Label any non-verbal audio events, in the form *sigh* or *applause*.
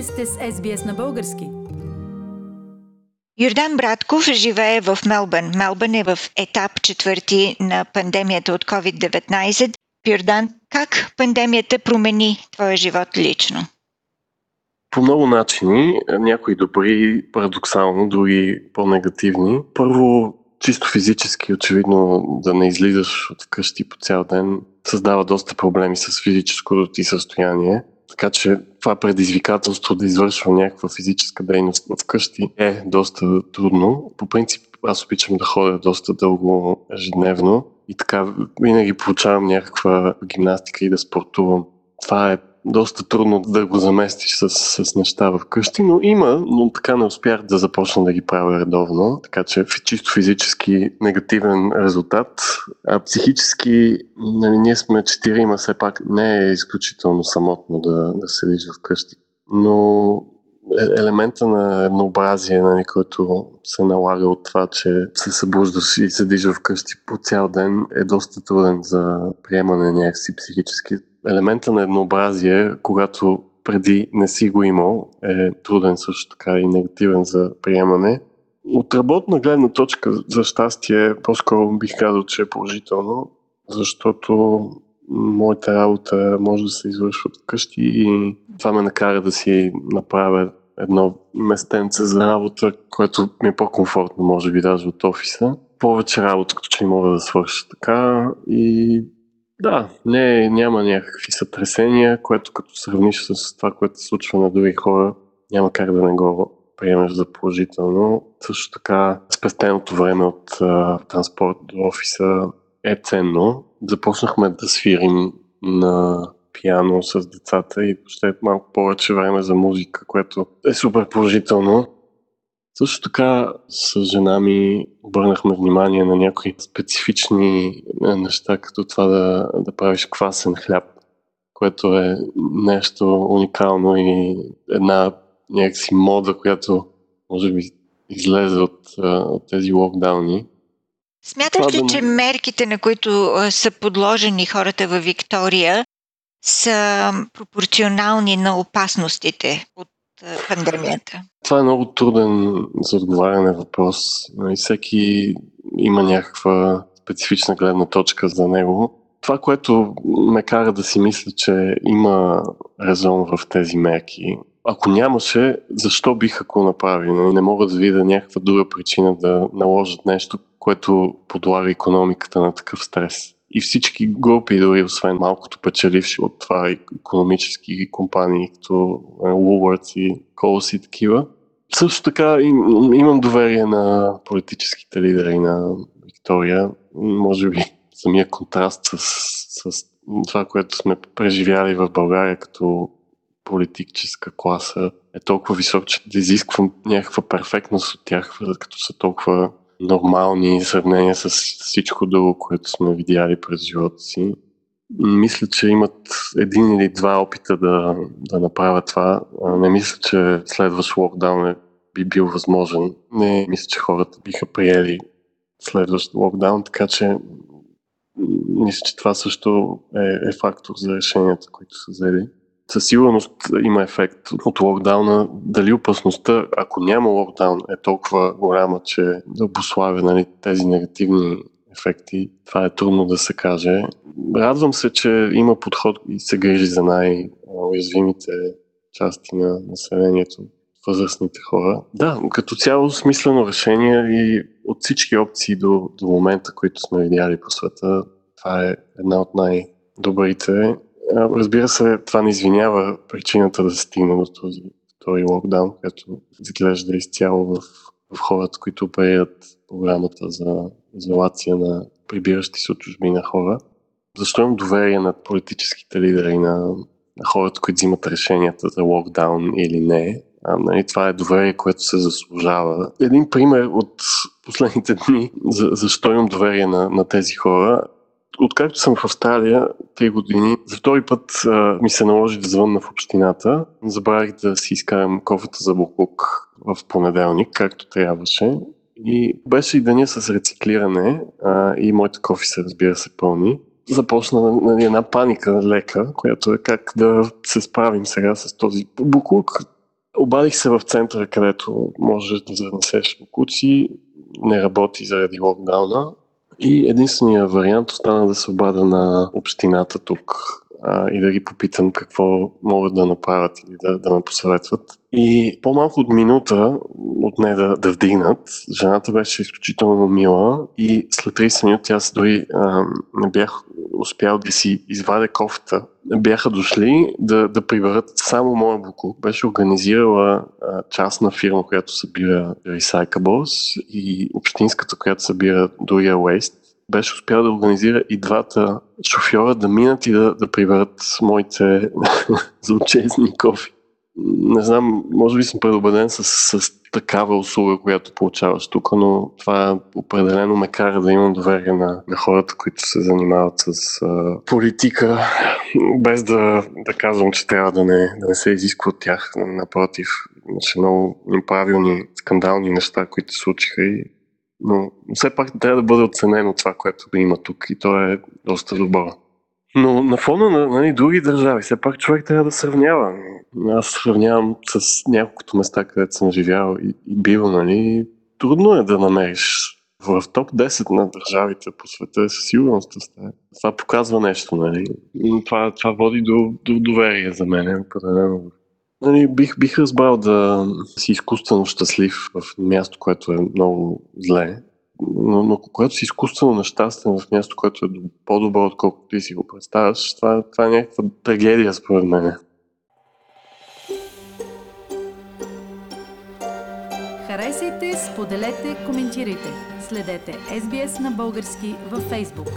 Вие сте с SBS на български. Йордан Братков живее в Мелбърн. Мелбърн е в етап четвърти на пандемията от COVID-19. Йордан, как пандемията промени твоя живот лично? По много начини, някои добри, парадоксално, други по-негативни. Първо, чисто физически, очевидно, да не излизаш от вкъщи по цял ден, създава доста проблеми с физическото ти състояние. Така че това предизвикателство да извършва някаква физическа дейност вкъщи е доста трудно. По принцип аз обичам да ходя доста дълго ежедневно и така винаги получавам някаква гимнастика и да спортувам. Това е доста трудно да го заместиш с, с неща вкъщи, но има, но така не успях да започна да ги правя редовно, така че чисто физически негативен резултат. А психически, нали, ние сме четирима, все пак не е изключително самотно да, да седиш вкъщи. Но е, елемента на еднообразие, нали, който се налага от това, че се събуждаш и седиш вкъщи по цял ден, е доста труден за приемане някакси психически елемента на еднообразие, когато преди не си го имал, е труден също така и негативен за приемане. От работна гледна точка, за щастие, по-скоро бих казал, че е положително, защото моята работа може да се извършва от къщи и това ме накара да си направя едно местенце за работа, което ми е по-комфортно, може би даже от офиса. Повече работа, като че мога да свърша така и да, не, няма някакви сътресения, което като сравниш с това, което се случва на други хора, няма как да не го приемеш за положително. Също така, спестеното време от а, транспорт до офиса е ценно. Започнахме да свирим на пиано с децата и ще малко повече време за музика, което е супер положително. Също така с жена ми обърнахме внимание на някои специфични е, неща, като това да, да правиш квасен хляб, което е нещо уникално и една някакси мода, която може би излезе от, от тези локдауни. Смяташ ли, че мерките, на които са подложени хората във Виктория, са пропорционални на опасностите от пандемията? Това е много труден за отговаряне въпрос. Нали, всеки има някаква специфична гледна точка за него. Това, което ме кара да си мисля, че има резон в тези мерки, ако нямаше, защо биха го направили? Нали, не мога да видя някаква друга причина да наложат нещо, което подлага економиката на такъв стрес и всички групи, дори освен малкото печеливши от това економически компании, като е, Woolworths и Coles и такива. Също така имам доверие на политическите лидери на Виктория. Може би самия контраст с, с това, което сме преживяли в България като политическа класа е толкова висок, че да изисквам някаква перфектност от тях, като са толкова нормални в сравнение с всичко друго, което сме видяли през живота си. Мисля, че имат един или два опита да, да направят това. Не мисля, че следващ локдаун е, би бил възможен. Не мисля, че хората биха приели следващ локдаун, така че мисля, че това също е, е фактор за решенията, които са взели със сигурност има ефект от локдауна. Дали опасността, ако няма локдаун, е толкова голяма, че да обославя нали, тези негативни ефекти, това е трудно да се каже. Радвам се, че има подход и се грижи за най-уязвимите части на населението, възрастните хора. Да, като цяло смислено решение и от всички опции до, до момента, които сме видяли по света, това е една от най-добрите Разбира се, това не извинява причината да се стигне до този втори локдаун, който изглежда изцяло в, в хората, които оперират програмата за изолация на прибиращи се от чужбина хора. Защо имам доверие на политическите лидери, на, на хората, които взимат решенията за локдаун или не? А, нали, това е доверие, което се заслужава. Един пример от последните дни, за, защо имам доверие на, на тези хора, Откакто съм в Австралия, три години, за втори път а, ми се наложи да звънна в общината. Забравих да си изкарам кофата за буклук в понеделник, както трябваше. И беше и деня с рециклиране а, и моите кофи се, разбира се, пълни. Започна нали, една паника лека, която е как да се справим сега с този буклук. Обадих се в центъра, където можеш да занесеш куци, не работи заради локдауна. И единственият вариант остана да се обада на общината тук а, и да ги попитам какво могат да направят или да, да ме посъветват. И по-малко от минута от не да, да вдигнат, жената беше изключително мила и след 30 минути аз дори а, не бях успял да си извадя кофта. Бяха дошли да, да приберат само моя буклук. Беше организирала частна фирма, която събира Recyclables и общинската, която събира другия waste беше успял да организира и двата шофьора да минат и да, да приберат моите *laughs* заучезни кофи. Не знам, може би съм предубеден с, с такава услуга, която получаваш тук, но това определено ме кара да имам доверие на, на хората, които се занимават с а, политика, без да, да казвам, че трябва да не, да не се изисква от тях. Напротив, имаше много неправилни, скандални неща, които се случиха и но все пак трябва да бъде оценено това, което има тук и то е доста добро. Но на фона на нали, други държави, все пак човек трябва да сравнява. Аз сравнявам с няколкото места, където съм живял и, и бил, нали, трудно е да намериш в топ 10 на държавите по света със сигурност. Това показва нещо, нали? Това, това води до, до доверие за мен, определено Нали, бих, бих разбрал да си изкуствено щастлив в място, което е много зле, но, но когато си изкуствено нещастен в място, което е по-добро, отколкото ти си го представяш, това, това е някаква трагедия според мен. Харесайте, споделете, коментирайте. Следете SBS на български във Facebook.